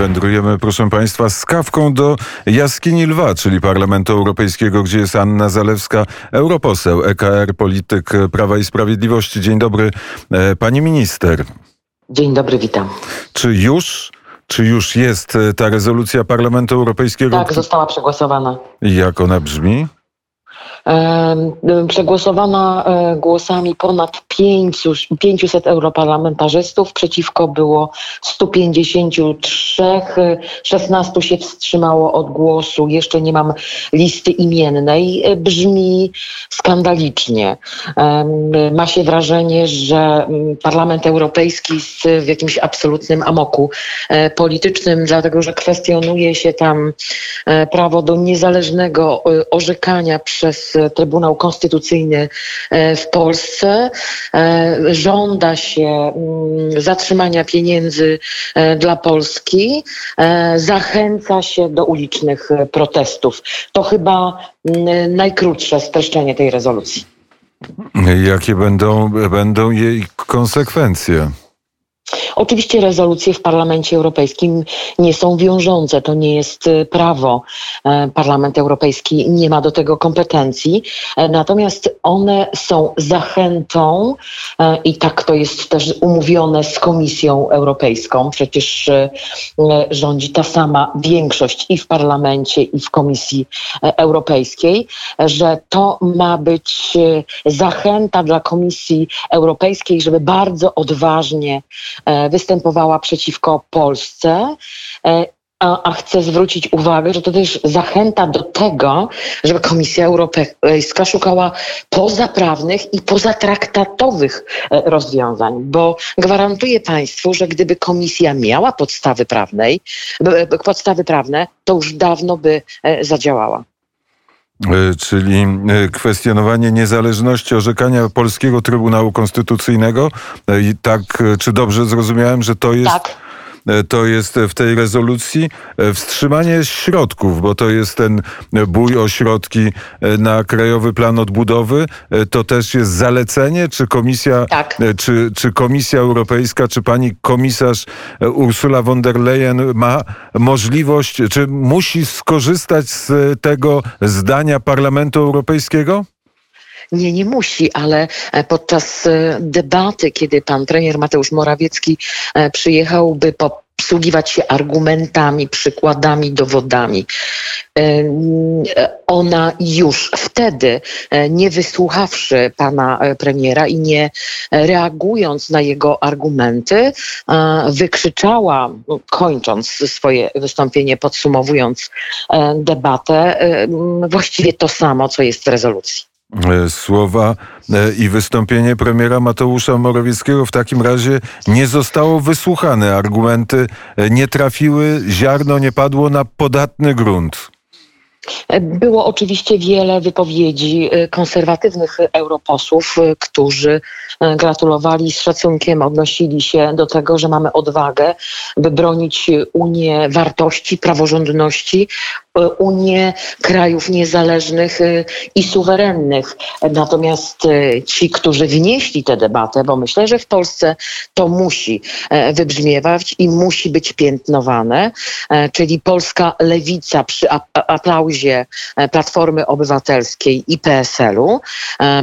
Wędrujemy, proszę Państwa, z kawką do Jaskini Lwa, czyli Parlamentu Europejskiego, gdzie jest Anna Zalewska, europoseł, EKR, polityk Prawa i Sprawiedliwości. Dzień dobry, e, pani minister. Dzień dobry, witam. Czy już, czy już jest e, ta rezolucja Parlamentu Europejskiego? Tak, została przegłosowana. Jak ona brzmi? Przegłosowana e, głosami ponad 500 europarlamentarzystów, przeciwko było 153, 16 się wstrzymało od głosu, jeszcze nie mam listy imiennej. Brzmi skandalicznie. Ma się wrażenie, że Parlament Europejski jest w jakimś absolutnym amoku e, politycznym, dlatego że kwestionuje się tam prawo do niezależnego orzekania przez Trybunał Konstytucyjny e, w Polsce. E, żąda się mm, zatrzymania pieniędzy e, dla Polski, zachęca się do ulicznych protestów. To chyba mm, najkrótsze streszczenie tej rezolucji. Jakie będą, będą jej konsekwencje? Oczywiście rezolucje w Parlamencie Europejskim nie są wiążące, to nie jest y, prawo. E, Parlament Europejski nie ma do tego kompetencji, e, natomiast one są zachętą e, i tak to jest też umówione z Komisją Europejską. Przecież rządzi ta sama większość i w Parlamencie, i w Komisji Europejskiej, że to ma być zachęta dla Komisji Europejskiej, żeby bardzo odważnie E, występowała przeciwko Polsce. E, a, a, chcę zwrócić uwagę, że to też zachęta do tego, żeby Komisja Europejska szukała pozaprawnych i pozatraktatowych e, rozwiązań, bo gwarantuję Państwu, że gdyby Komisja miała podstawy prawnej, podstawy prawne, to już dawno by zadziałała. E, czyli e, kwestionowanie niezależności orzekania Polskiego Trybunału Konstytucyjnego. E, I tak, czy dobrze zrozumiałem, że to jest. Tak to jest w tej rezolucji e, wstrzymanie środków, bo to jest ten bój o środki e, na Krajowy Plan Odbudowy. To też jest zalecenie, czy komisja, tak. czy, czy Komisja Europejska, czy pani komisarz Ursula von der Leyen ma możliwość, czy musi skorzystać z tego zdania Parlamentu Europejskiego? Nie, nie musi, ale e, podczas e, debaty, kiedy pan premier Mateusz Morawiecki e, przyjechał, by posługiwać się argumentami, przykładami, dowodami. Ona już wtedy, nie wysłuchawszy pana premiera i nie reagując na jego argumenty, wykrzyczała, kończąc swoje wystąpienie, podsumowując debatę, właściwie to samo, co jest w rezolucji. E, słowa e, i wystąpienie premiera Mateusza Morawieckiego w takim razie nie zostało wysłuchane. Argumenty e, nie trafiły, ziarno nie padło na podatny grunt. Było oczywiście wiele wypowiedzi konserwatywnych europosłów, którzy gratulowali z szacunkiem, odnosili się do tego, że mamy odwagę, by bronić Unię wartości, praworządności, Unię krajów niezależnych y, i suwerennych. Natomiast y, ci, którzy wnieśli tę debatę, bo myślę, że w Polsce to musi wybrzmiewać i musi być piętnowane, czyli polska lewica przy aplauzie e, Platformy Obywatelskiej i PSL-u,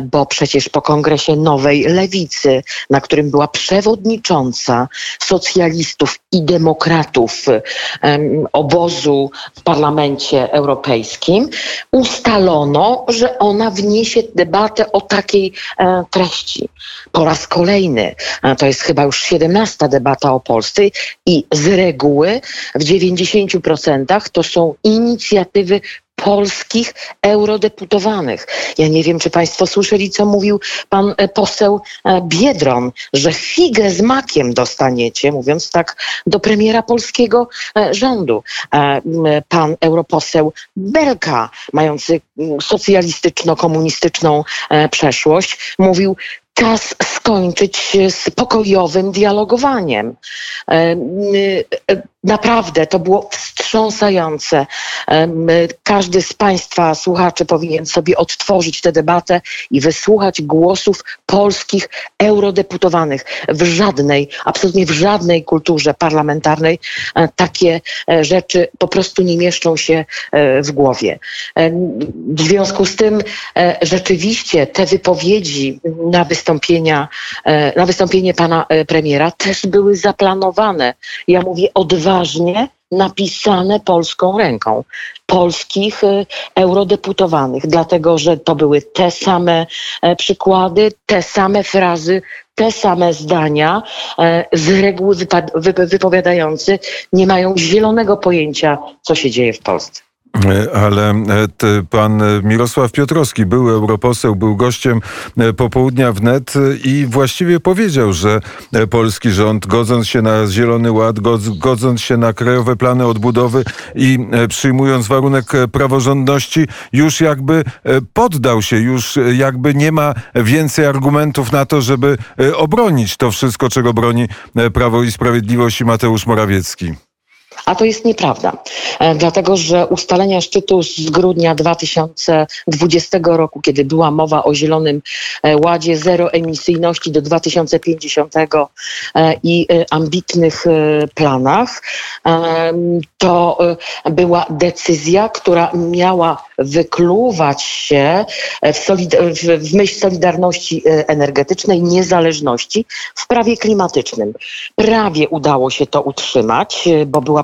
bo przecież po kongresie nowej lewicy, na którym była przewodnicząca socjalistów i demokratów obozu w parlamencie, Europejskim ustalono, że ona wniesie debatę o takiej e, treści. Po raz kolejny, to jest chyba już 17 debata o Polsce i z reguły w 90% to są inicjatywy polskich eurodeputowanych. Ja nie wiem, czy Państwo słyszeli, co mówił pan e, poseł e, Biedron, że figę z makiem dostaniecie, mówiąc tak do premiera polskiego e, rządu. Pan europoseł Belka, mający socjalistyczno-komunistyczną przeszłość, mówił, czas skończyć z pokojowym dialogowaniem. Naprawdę to było wstrząsające. Każdy z Państwa słuchaczy powinien sobie odtworzyć tę debatę i wysłuchać głosów polskich eurodeputowanych. W żadnej, absolutnie w żadnej kulturze parlamentarnej e, takie e, rzeczy po prostu nie mieszczą się e, w głowie. W związku z tym rzeczywiście te wypowiedzi na wystąpienia, na wystąpienie pana premiera też były zaplanowane. Ja mówię odważnie, napisane polską ręką polskich y, eurodeputowanych, dlatego że to były te same e, przykłady, te same frazy, te same zdania, e, z reguły wypowiadający nie mają zielonego pojęcia, co się dzieje w Polsce. E, ale e, pan Mirosław Piotrowski, był europoseł, był gościem e, popołudnia wnet i właściwie powiedział, że polski rząd, godząc się na Zielony Ład, godząc się na krajowe plany odbudowy i przyjmując warunek praworządności, już jakby poddał się, już jakby nie ma więcej argumentów na to, żeby obronić to wszystko, czego broni Prawo i Sprawiedliwość i Mateusz Morawiecki. A to jest nieprawda, e, dlatego że ustalenia szczytu z grudnia 2020 roku, kiedy była mowa o Zielonym e, Ładzie, zero emisyjności do 2050 e, i ambitnych planach, to była decyzja, która miała wykluwać się w, w, myśl solidarności energetycznej, niezależności w prawie klimatycznym. Prawie udało się to utrzymać, bo była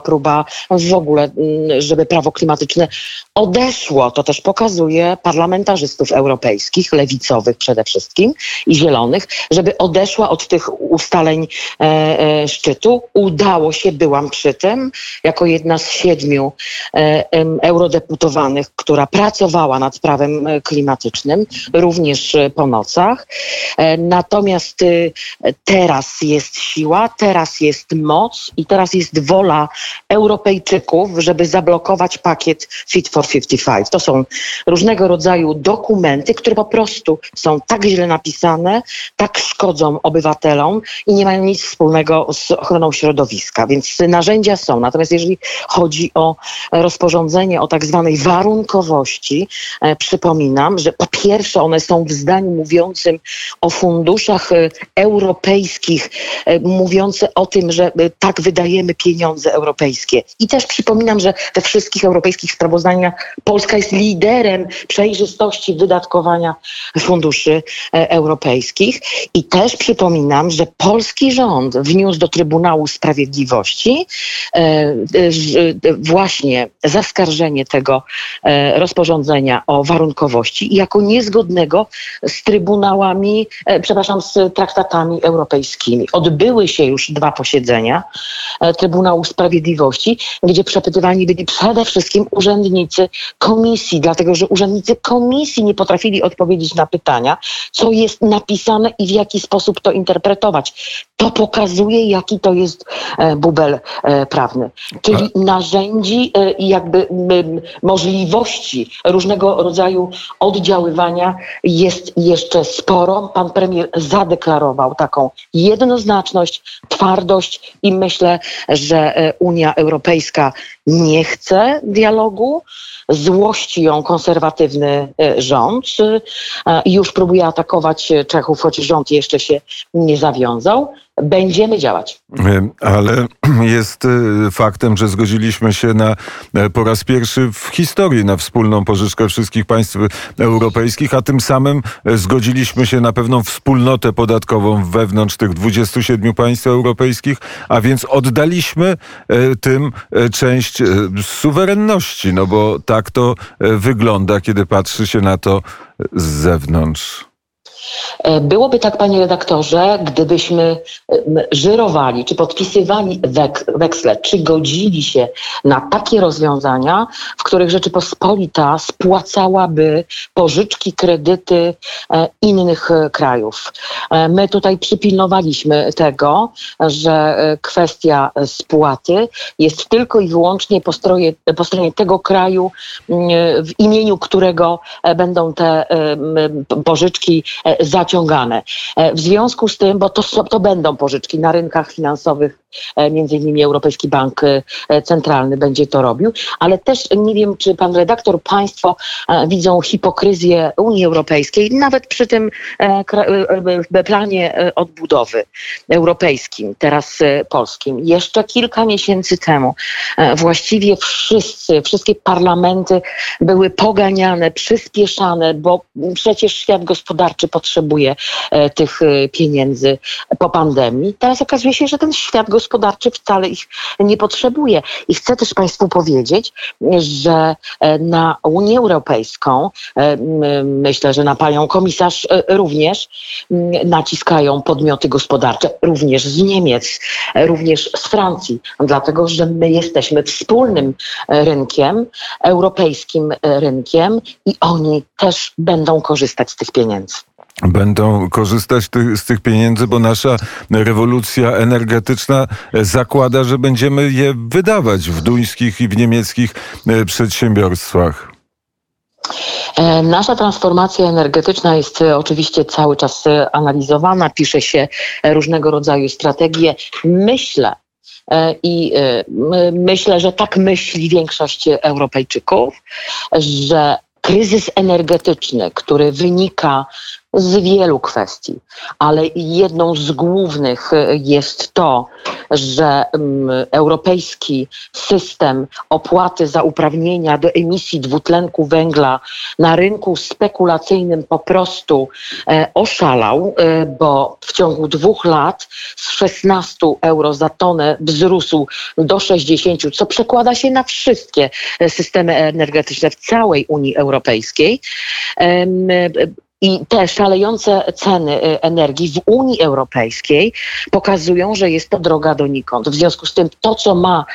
w ogóle, mm, żeby prawo klimatyczne odeszło. To też pokazuje parlamentarzystów europejskich, lewicowych przede wszystkim i zielonych, żeby odeszła od tych ustaleń e, e, szczytu. Udało się, byłam przy tym, jako jedna z siedmiu e, eurodeputowanych, która pracowała nad prawem e, klimatycznym, również e, po nocach. E, natomiast teraz jest siła, teraz jest moc i teraz jest wola Europejczyków, żeby zablokować pakiet Fit for 55. To są różnego rodzaju dokumenty, które po prostu są tak źle napisane, tak szkodzą obywatelom i nie mają nic wspólnego z ochroną środowiska. Więc narzędzia są. Natomiast jeżeli chodzi o rozporządzenie o tak zwanej warunkowości, e, przypominam, że po pierwsze one są w zdaniu mówiącym o funduszach e, europejskich, e, mówiące o tym, że tak wydajemy pieniądze europejskie. I też przypominam, że we wszystkich europejskich sprawozdaniach Polska jest liderem przejrzystości wydatkowania funduszy e, europejskich. I też przypominam, że polski rząd wniósł do Trybunału Sprawiedliwości e, e, właśnie zaskarżenie tego rozporządzenia o warunkowości jako niezgodnego z trybunałami, przepraszam, z traktatami europejskimi. Odbyły się już dwa posiedzenia Trybunału Sprawiedliwości, gdzie przepytywani byli przede wszystkim urzędnicy komisji, dlatego że urzędnicy komisji nie potrafili odpowiedzieć na pytania, co jest napisane i w jaki sposób to interpretować. To pokazuje, jaki to jest e, bubel e, prawny. Czyli narzędzi e, i jakby możliwości różnego rodzaju oddziaływania jest jeszcze sporo. Pan premier zadeklarował taką jednoznaczność, twardość i myślę, że Unia Europejska nie chce dialogu, złości ją konserwatywny rząd i już próbuje atakować Czechów, choć rząd jeszcze się nie zawiązał. Będziemy działać. Ale jest e, faktem, że zgodziliśmy się na po raz pierwszy w historii na wspólną pożyczkę wszystkich państw europejskich, a tym samym zgodziliśmy się na pewną wspólnotę podatkową wewnątrz tych 27 państw europejskich, a więc oddaliśmy tym część suwerenności, no bo tak to wygląda, kiedy patrzy się na to z zewnątrz. E, byłoby tak, panie redaktorze, gdybyśmy e, żyrowali, czy podpisywali wek weksle, czy godzili się na takie rozwiązania, w których Rzeczypospolita spłacałaby pożyczki, kredyty e, innych krajów. My tutaj przypilnowaliśmy tego, że kwestia spłaty jest tylko i wyłącznie po po stronie tego kraju, w imieniu którego będą te pożyczki zaciągane. E, w związku z tym, bo to, to będą pożyczki na rynkach finansowych między innymi Europejski Bank Centralny będzie to robił, ale też nie wiem, czy pan redaktor, państwo widzą hipokryzję Unii Europejskiej, nawet przy tym planie odbudowy europejskim, teraz polskim. Jeszcze kilka miesięcy temu właściwie wszyscy, wszystkie parlamenty były poganiane, przyspieszane, bo przecież świat gospodarczy potrzebuje e, tych e, pieniędzy po pandemii. Teraz okazuje się, że ten świat gospodarczy wcale ich nie potrzebuje. I chcę też Państwu powiedzieć, że e, na Unię Europejską, myślę, że na panią komisarz również naciskają podmioty gospodarcze, również z Niemiec, również z Francji, dlatego że my jesteśmy wspólnym rynkiem, europejskim rynkiem i oni też będą korzystać z tych pieniędzy będą korzystać z tych pieniędzy, bo nasza rewolucja energetyczna zakłada, że będziemy je wydawać w duńskich i w niemieckich e, przedsiębiorstwach. E, nasza transformacja energetyczna jest e, oczywiście cały czas analizowana, pisze się różnego rodzaju strategie. Myślę, i myślę, że tak myśli większość Europejczyków, że kryzys energetyczny, który wynika z wielu kwestii, ale jedną z głównych e, jest to, że mm, europejski system opłaty za uprawnienia do emisji dwutlenku węgla na rynku spekulacyjnym po prostu e, oszalał, e, bo w ciągu dwóch lat z 16 euro za tonę wzrósł do 60, co przekłada się na wszystkie systemy energetyczne w całej Unii Europejskiej. I te szalejące ceny y, energii w Unii Europejskiej pokazują, że jest to droga donikąd. W związku z tym to, co ma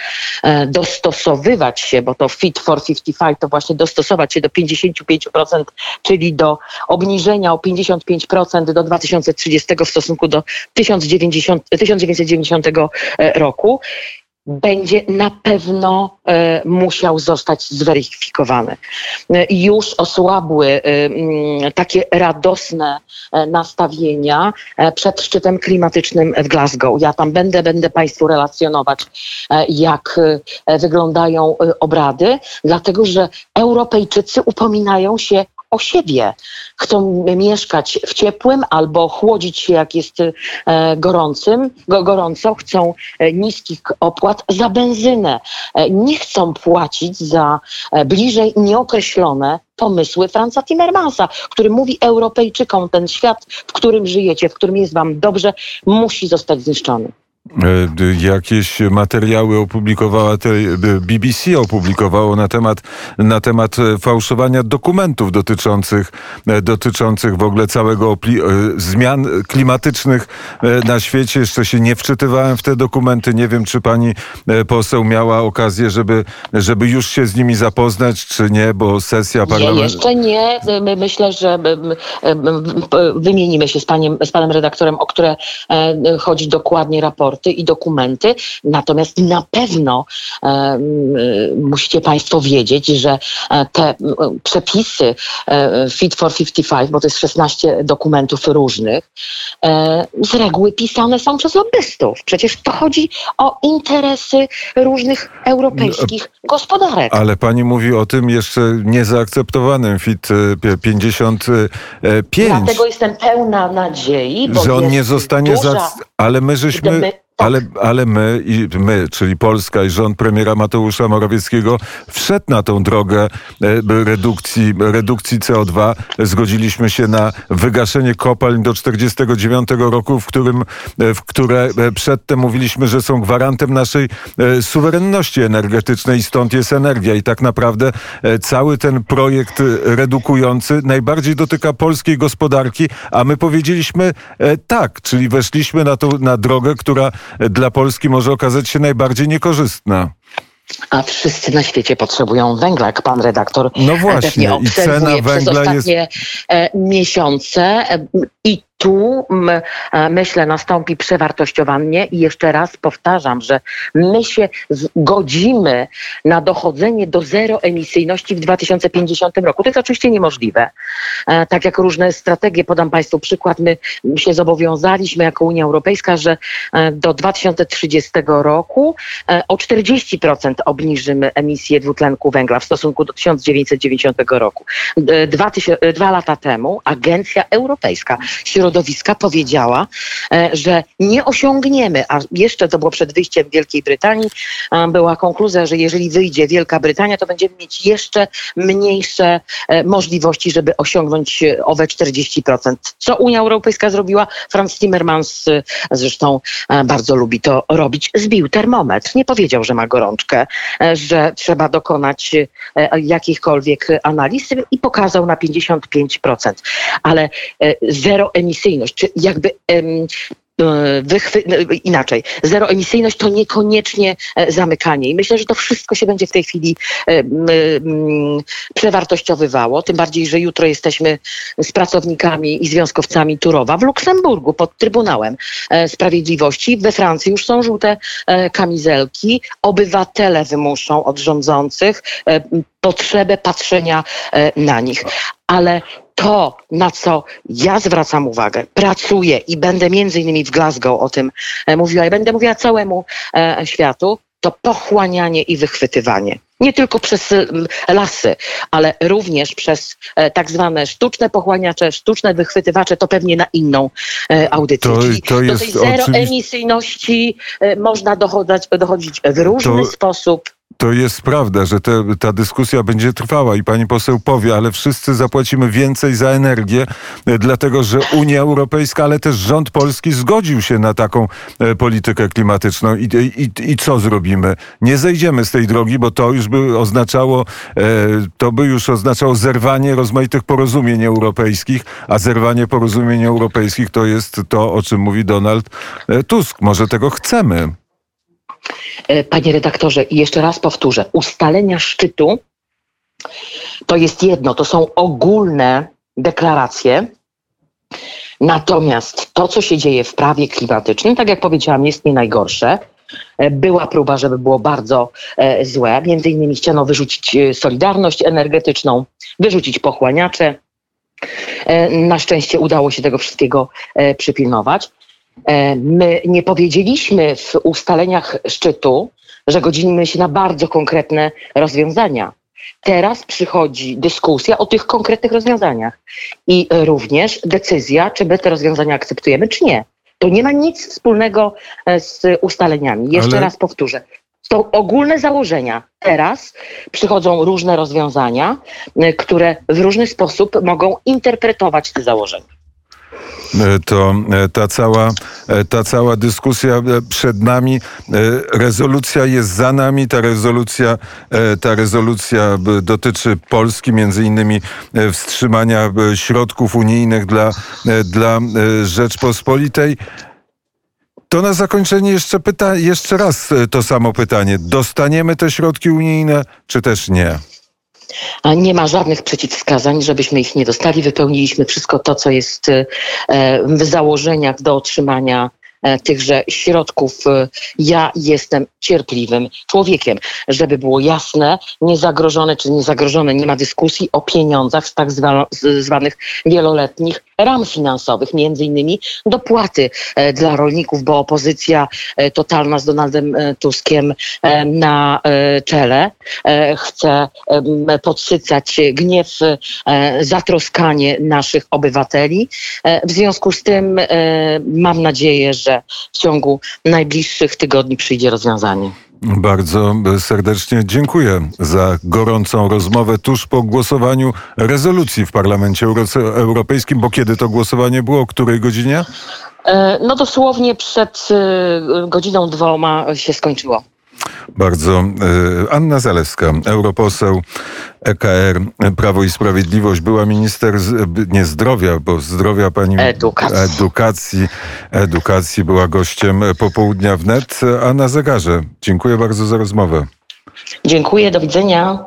e, dostosowywać się, bo to Fit for 55 to właśnie dostosować się do 55%, czyli do obniżenia o 55% do 2030 w stosunku do 1990 e, roku, będzie na pewno e, musiał zostać zweryfikowany. E, już osłabły e, mm, takie radosne nastawienia przed szczytem klimatycznym w Glasgow. Ja tam będę, będę Państwu relacjonować, jak wyglądają obrady, dlatego że Europejczycy upominają się o siebie. Chcą mieszkać w ciepłym albo chłodzić się, jak jest e, gorącym, gorąco. Chcą e, niskich opłat za benzynę. E, nie chcą płacić za bliżej nieokreślone pomysły Franza Timmermansa, który mówi Europejczykom, ten świat, w którym żyjecie, w którym jest wam dobrze, musi zostać zniszczony. E, jakieś materiały opublikowała, BBC opublikowało na temat, na temat e, fałszowania dokumentów dotyczących, e, dotyczących w ogóle całego zmian klimatycznych na świecie. Jeszcze się nie wczytywałem w te dokumenty. Nie wiem, czy pani poseł miała okazję, żeby, żeby już się z nimi zapoznać, czy nie, bo sesja parlamentu... Jeszcze nie. Myślę, że wymienimy się z, paniem, z panem redaktorem, o które chodzi dokładnie raport raporty i dokumenty, natomiast na pewno musicie Państwo wiedzieć, że e, te przepisy e, Fit for 55, bo to jest 16 dokumentów różnych, e, z reguły pisane są przez lobbystów. Przecież to chodzi o interesy różnych europejskich no, gospodarek. Ale pani mówi o tym jeszcze niezaakceptowanym Fit 55. Dlatego jestem pełna nadziei, że on nie zostanie za... Ale my żeśmy... Ale, ale my, i my, czyli Polska i rząd premiera Mateusza Morawieckiego wszedł na tą drogę e, redukcji, redukcji CO2. Zgodziliśmy się na wygaszenie kopalń do 49 roku, w którym, e, w które e, przedtem mówiliśmy, że są gwarantem naszej suwerenności energetycznej i stąd jest energia. I tak naprawdę cały ten projekt redukujący najbardziej dotyka polskiej gospodarki, a my powiedzieliśmy tak, czyli weszliśmy na tą na drogę, która dla Polski może okazać się najbardziej niekorzystna. A wszyscy na świecie potrzebują węgla, jak pan redaktor no właśnie, pewnie obserwuje i cena przez ostatnie jest... E, miesiące. E, I tu myślę nastąpi przewartościowanie i jeszcze raz powtarzam, że my się zgodzimy na dochodzenie do zeroemisyjności w 2050 roku. To jest oczywiście niemożliwe. E, tak jak różne strategie, podam Państwu przykład, my się zobowiązaliśmy jako Unia Europejska, że e, do 2030 roku e, o 40% obniżymy emisję dwutlenku węgla w stosunku do 1990 roku. Dwa, dwa lata temu Agencja Europejska Środowiska powiedziała, że nie osiągniemy, a jeszcze to było przed wyjściem Wielkiej Brytanii, była konkluzja, że jeżeli wyjdzie Wielka Brytania, to będziemy mieć jeszcze mniejsze możliwości, żeby osiągnąć owe 40%. Co Unia Europejska zrobiła? Franz Timmermans zresztą bardzo lubi to robić. Zbił termometr. Nie powiedział, że ma gorączkę, że trzeba dokonać jakichkolwiek analiz i pokazał na 55%. Ale zeroemisyjność, czy jakby E, wychwy, no, inaczej, zeroemisyjność to niekoniecznie e, zamykanie. I myślę, że to wszystko się będzie w tej chwili e, przewartościowywało. Tym bardziej, że jutro jesteśmy z pracownikami i związkowcami Turowa w Luksemburgu pod Trybunałem Sprawiedliwości. We Francji już są żółte kamizelki. Obywatele wymuszą od rządzących potrzebę patrzenia na nich. Ale to, na co ja zwracam uwagę, pracuję i będę między innymi w Glasgow o tym e, mówiła i będę mówiła całemu e, światu, to pochłanianie i wychwytywanie. Nie tylko przez lasy, ale również przez e, tak zwane sztuczne pochłaniacze, sztuczne wychwytywacze, to pewnie na inną audycję. To, to do tej zeroemisyjności można dochodzić, dochodzić w różny to... sposób to jest prawda, że te, ta dyskusja będzie trwała i pani poseł powie, ale wszyscy zapłacimy więcej za energię, e, dlatego że Unia Europejska, ale też rząd polski zgodził się na taką e, politykę klimatyczną. I, i, i co zrobimy? Nie zejdziemy z tej drogi, bo to już by oznaczało, e, to by już oznaczało zerwanie rozmaitych porozumień europejskich, a zerwanie porozumień europejskich to jest to, o czym mówi Donald Tusk. Może tego chcemy. E, panie redaktorze, i jeszcze raz powtórzę, ustalenia szczytu to jest jedno, to są ogólne deklaracje. Natomiast to, co się dzieje w prawie klimatycznym, tak jak powiedziałam, jest nie najgorsze. E, była próba, żeby było bardzo e, złe. Między innymi chciano wyrzucić solidarność energetyczną, wyrzucić pochłaniacze. Na szczęście udało się tego wszystkiego przypilnować. E, my nie powiedzieliśmy w ustaleniach szczytu, że godzimy się na bardzo konkretne rozwiązania. Teraz przychodzi dyskusja o tych konkretnych rozwiązaniach i również decyzja, czy my te rozwiązania akceptujemy, czy nie. To nie ma nic wspólnego e, z ustaleniami. Jeszcze Ale... raz powtórzę. To ogólne założenia. Teraz przychodzą różne rozwiązania, e, które w różny sposób mogą interpretować te założenia. E, to e, ta cała, e, ta cała dyskusja przed nami, rezolucja jest za nami, ta rezolucja, ta rezolucja dotyczy Polski, między innymi wstrzymania środków unijnych dla, dla Rzeczpospolitej. To na zakończenie jeszcze, pyta, jeszcze raz to samo pytanie. Dostaniemy te środki unijne, czy też nie? Nie ma żadnych przeciwwskazań, żebyśmy ich nie dostali. Wypełniliśmy wszystko to, co jest e, w założeniach do otrzymania e, tychże środków. Ja jestem cierpliwym człowiekiem. Żeby było jasne, niezagrożone czy niezagrożone, nie ma dyskusji o pieniądzach z tak zwanych wieloletnich ram finansowych, między innymi dopłaty e, dla rolników, bo opozycja e, totalna z Donaldem e, Tuskiem na czele chce podsycać gniew, zatroskanie naszych obywateli. W związku z tym mam nadzieję, że w ciągu najbliższych tygodni przyjdzie rozwiązanie. Bardzo serdecznie dziękuję za gorącą rozmowę tuż po głosowaniu rezolucji w Parlamencie Europejskim, bo kiedy to głosowanie było, o której godzinie? E, no dosłownie przed e, godziną dwoma się skończyło. Bardzo. E, Anna Zalewska, europoseł EKR, Prawo i Sprawiedliwość, była minister nie zdrowia, bo zdrowia pani edukacji. edukacji, edukacji była gościem popołudnia wnet, a na zegarze. Dziękuję bardzo za rozmowę. Dziękuję, do widzenia.